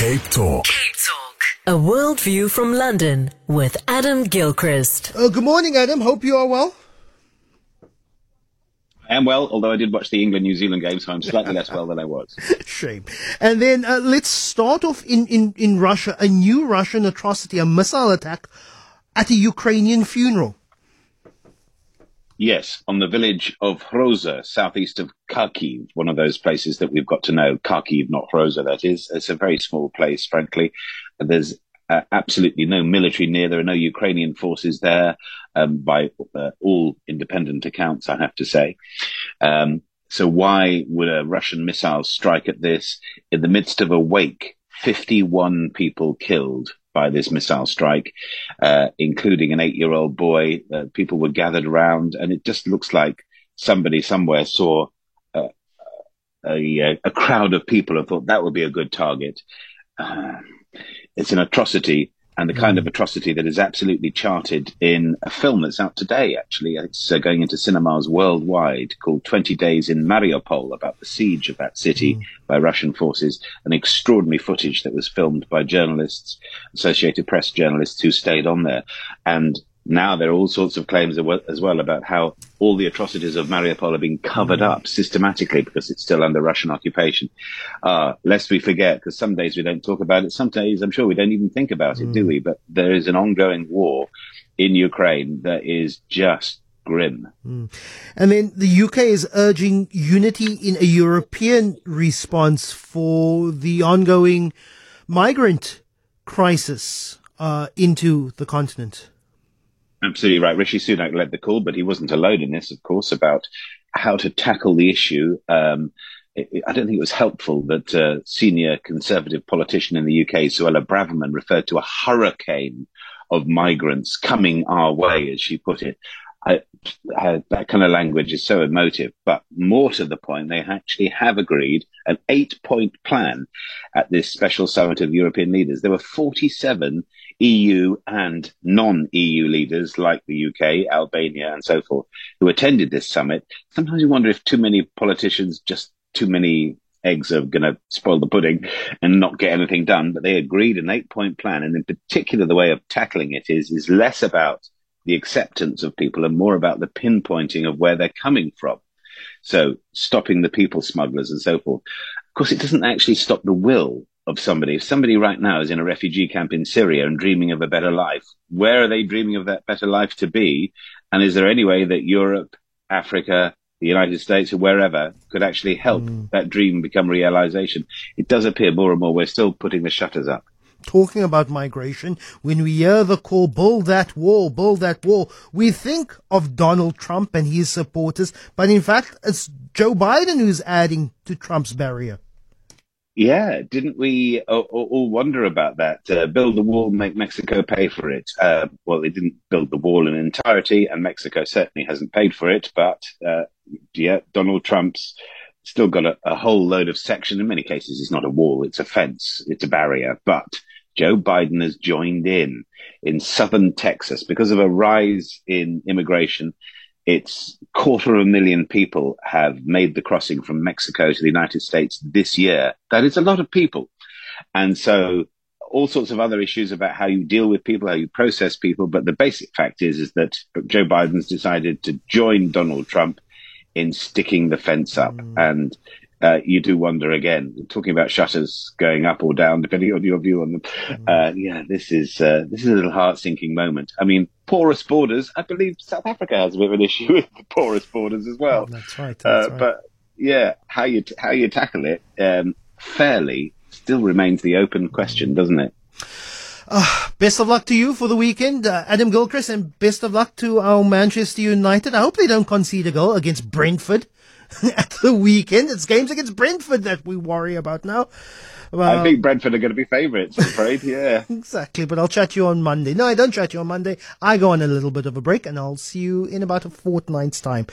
Cape Talk. Cape Talk. A worldview from London with Adam Gilchrist. Uh, good morning, Adam. Hope you are well. I am well, although I did watch the England New Zealand game, so I'm slightly less well than I was. Shame. And then uh, let's start off in, in, in Russia. A new Russian atrocity, a missile attack at a Ukrainian funeral. Yes, on the village of Hroza, southeast of Kharkiv, one of those places that we've got to know. Kharkiv, not Hroza, that is. It's a very small place, frankly. There's uh, absolutely no military near. There are no Ukrainian forces there, um, by uh, all independent accounts, I have to say. Um, so why would a Russian missile strike at this in the midst of a wake? 51 people killed by this missile strike, uh, including an eight year old boy. Uh, people were gathered around, and it just looks like somebody somewhere saw uh, a, a, crowd of people and thought that would be a good target. Uh, it's an atrocity and the kind of atrocity that is absolutely charted in a film that's out today, actually. It's uh, going into cinemas worldwide called 20 Days in Mariupol about the siege of that city mm. by Russian forces. An extraordinary footage that was filmed by journalists, Associated Press journalists who stayed on there. And now there are all sorts of claims as well about how all the atrocities of Mariupol are being covered up systematically because it's still under Russian occupation. Uh, lest we forget, because some days we don't talk about it, some days I'm sure we don't even think about it, mm. do we? But there is an ongoing war in Ukraine that is just grim. Mm. And then the UK is urging unity in a European response for the ongoing migrant crisis uh, into the continent. Absolutely right. Rishi Sunak led the call, but he wasn't alone in this, of course, about how to tackle the issue. Um, I don't think it was helpful that uh, senior conservative politician in the UK, Suella Braverman, referred to a hurricane of migrants coming our way, as she put it. I, I, that kind of language is so emotive, but more to the point, they actually have agreed an eight point plan at this special summit of European leaders. There were 47 EU and non-EU leaders like the UK, Albania and so forth who attended this summit. Sometimes you wonder if too many politicians, just too many eggs are going to spoil the pudding and not get anything done. But they agreed an eight point plan. And in particular, the way of tackling it is, is less about the acceptance of people and more about the pinpointing of where they're coming from. So stopping the people smugglers and so forth. Of course, it doesn't actually stop the will of somebody. If somebody right now is in a refugee camp in Syria and dreaming of a better life, where are they dreaming of that better life to be? And is there any way that Europe, Africa, the United States, or wherever could actually help mm. that dream become realization? It does appear more and more we're still putting the shutters up. Talking about migration, when we hear the call, build that wall, build that wall, we think of Donald Trump and his supporters, but in fact, it's Joe Biden who's adding to Trump's barrier. Yeah, didn't we all, all wonder about that? Uh, build the wall, make Mexico pay for it. Uh, well, they didn't build the wall in entirety, and Mexico certainly hasn't paid for it. But uh, yeah, Donald Trump's still got a, a whole load of section. In many cases, it's not a wall; it's a fence, it's a barrier. But Joe Biden has joined in in southern Texas because of a rise in immigration it's quarter of a million people have made the crossing from Mexico to the United States this year. That is a lot of people. And so all sorts of other issues about how you deal with people, how you process people. But the basic fact is, is that Joe Biden's decided to join Donald Trump in sticking the fence up. Mm. And uh, you do wonder again, talking about shutters going up or down, depending on your view on them. Mm-hmm. Uh, yeah, this is, uh, this is a little heart sinking moment. I mean, porous borders, I believe South Africa has a bit of an issue with porous borders as well. Oh, that's right. That's uh, right. But yeah, how you, t- how you tackle it, um, fairly still remains the open question, doesn't it? Uh, best of luck to you for the weekend, uh, Adam Gilchrist, and best of luck to our Manchester United. I hope they don't concede a goal against Brentford. at the weekend. It's games against Brentford that we worry about now. Well, I think Brentford are going to be favourites, I'm afraid. Yeah. exactly. But I'll chat you on Monday. No, I don't chat you on Monday. I go on a little bit of a break and I'll see you in about a fortnight's time.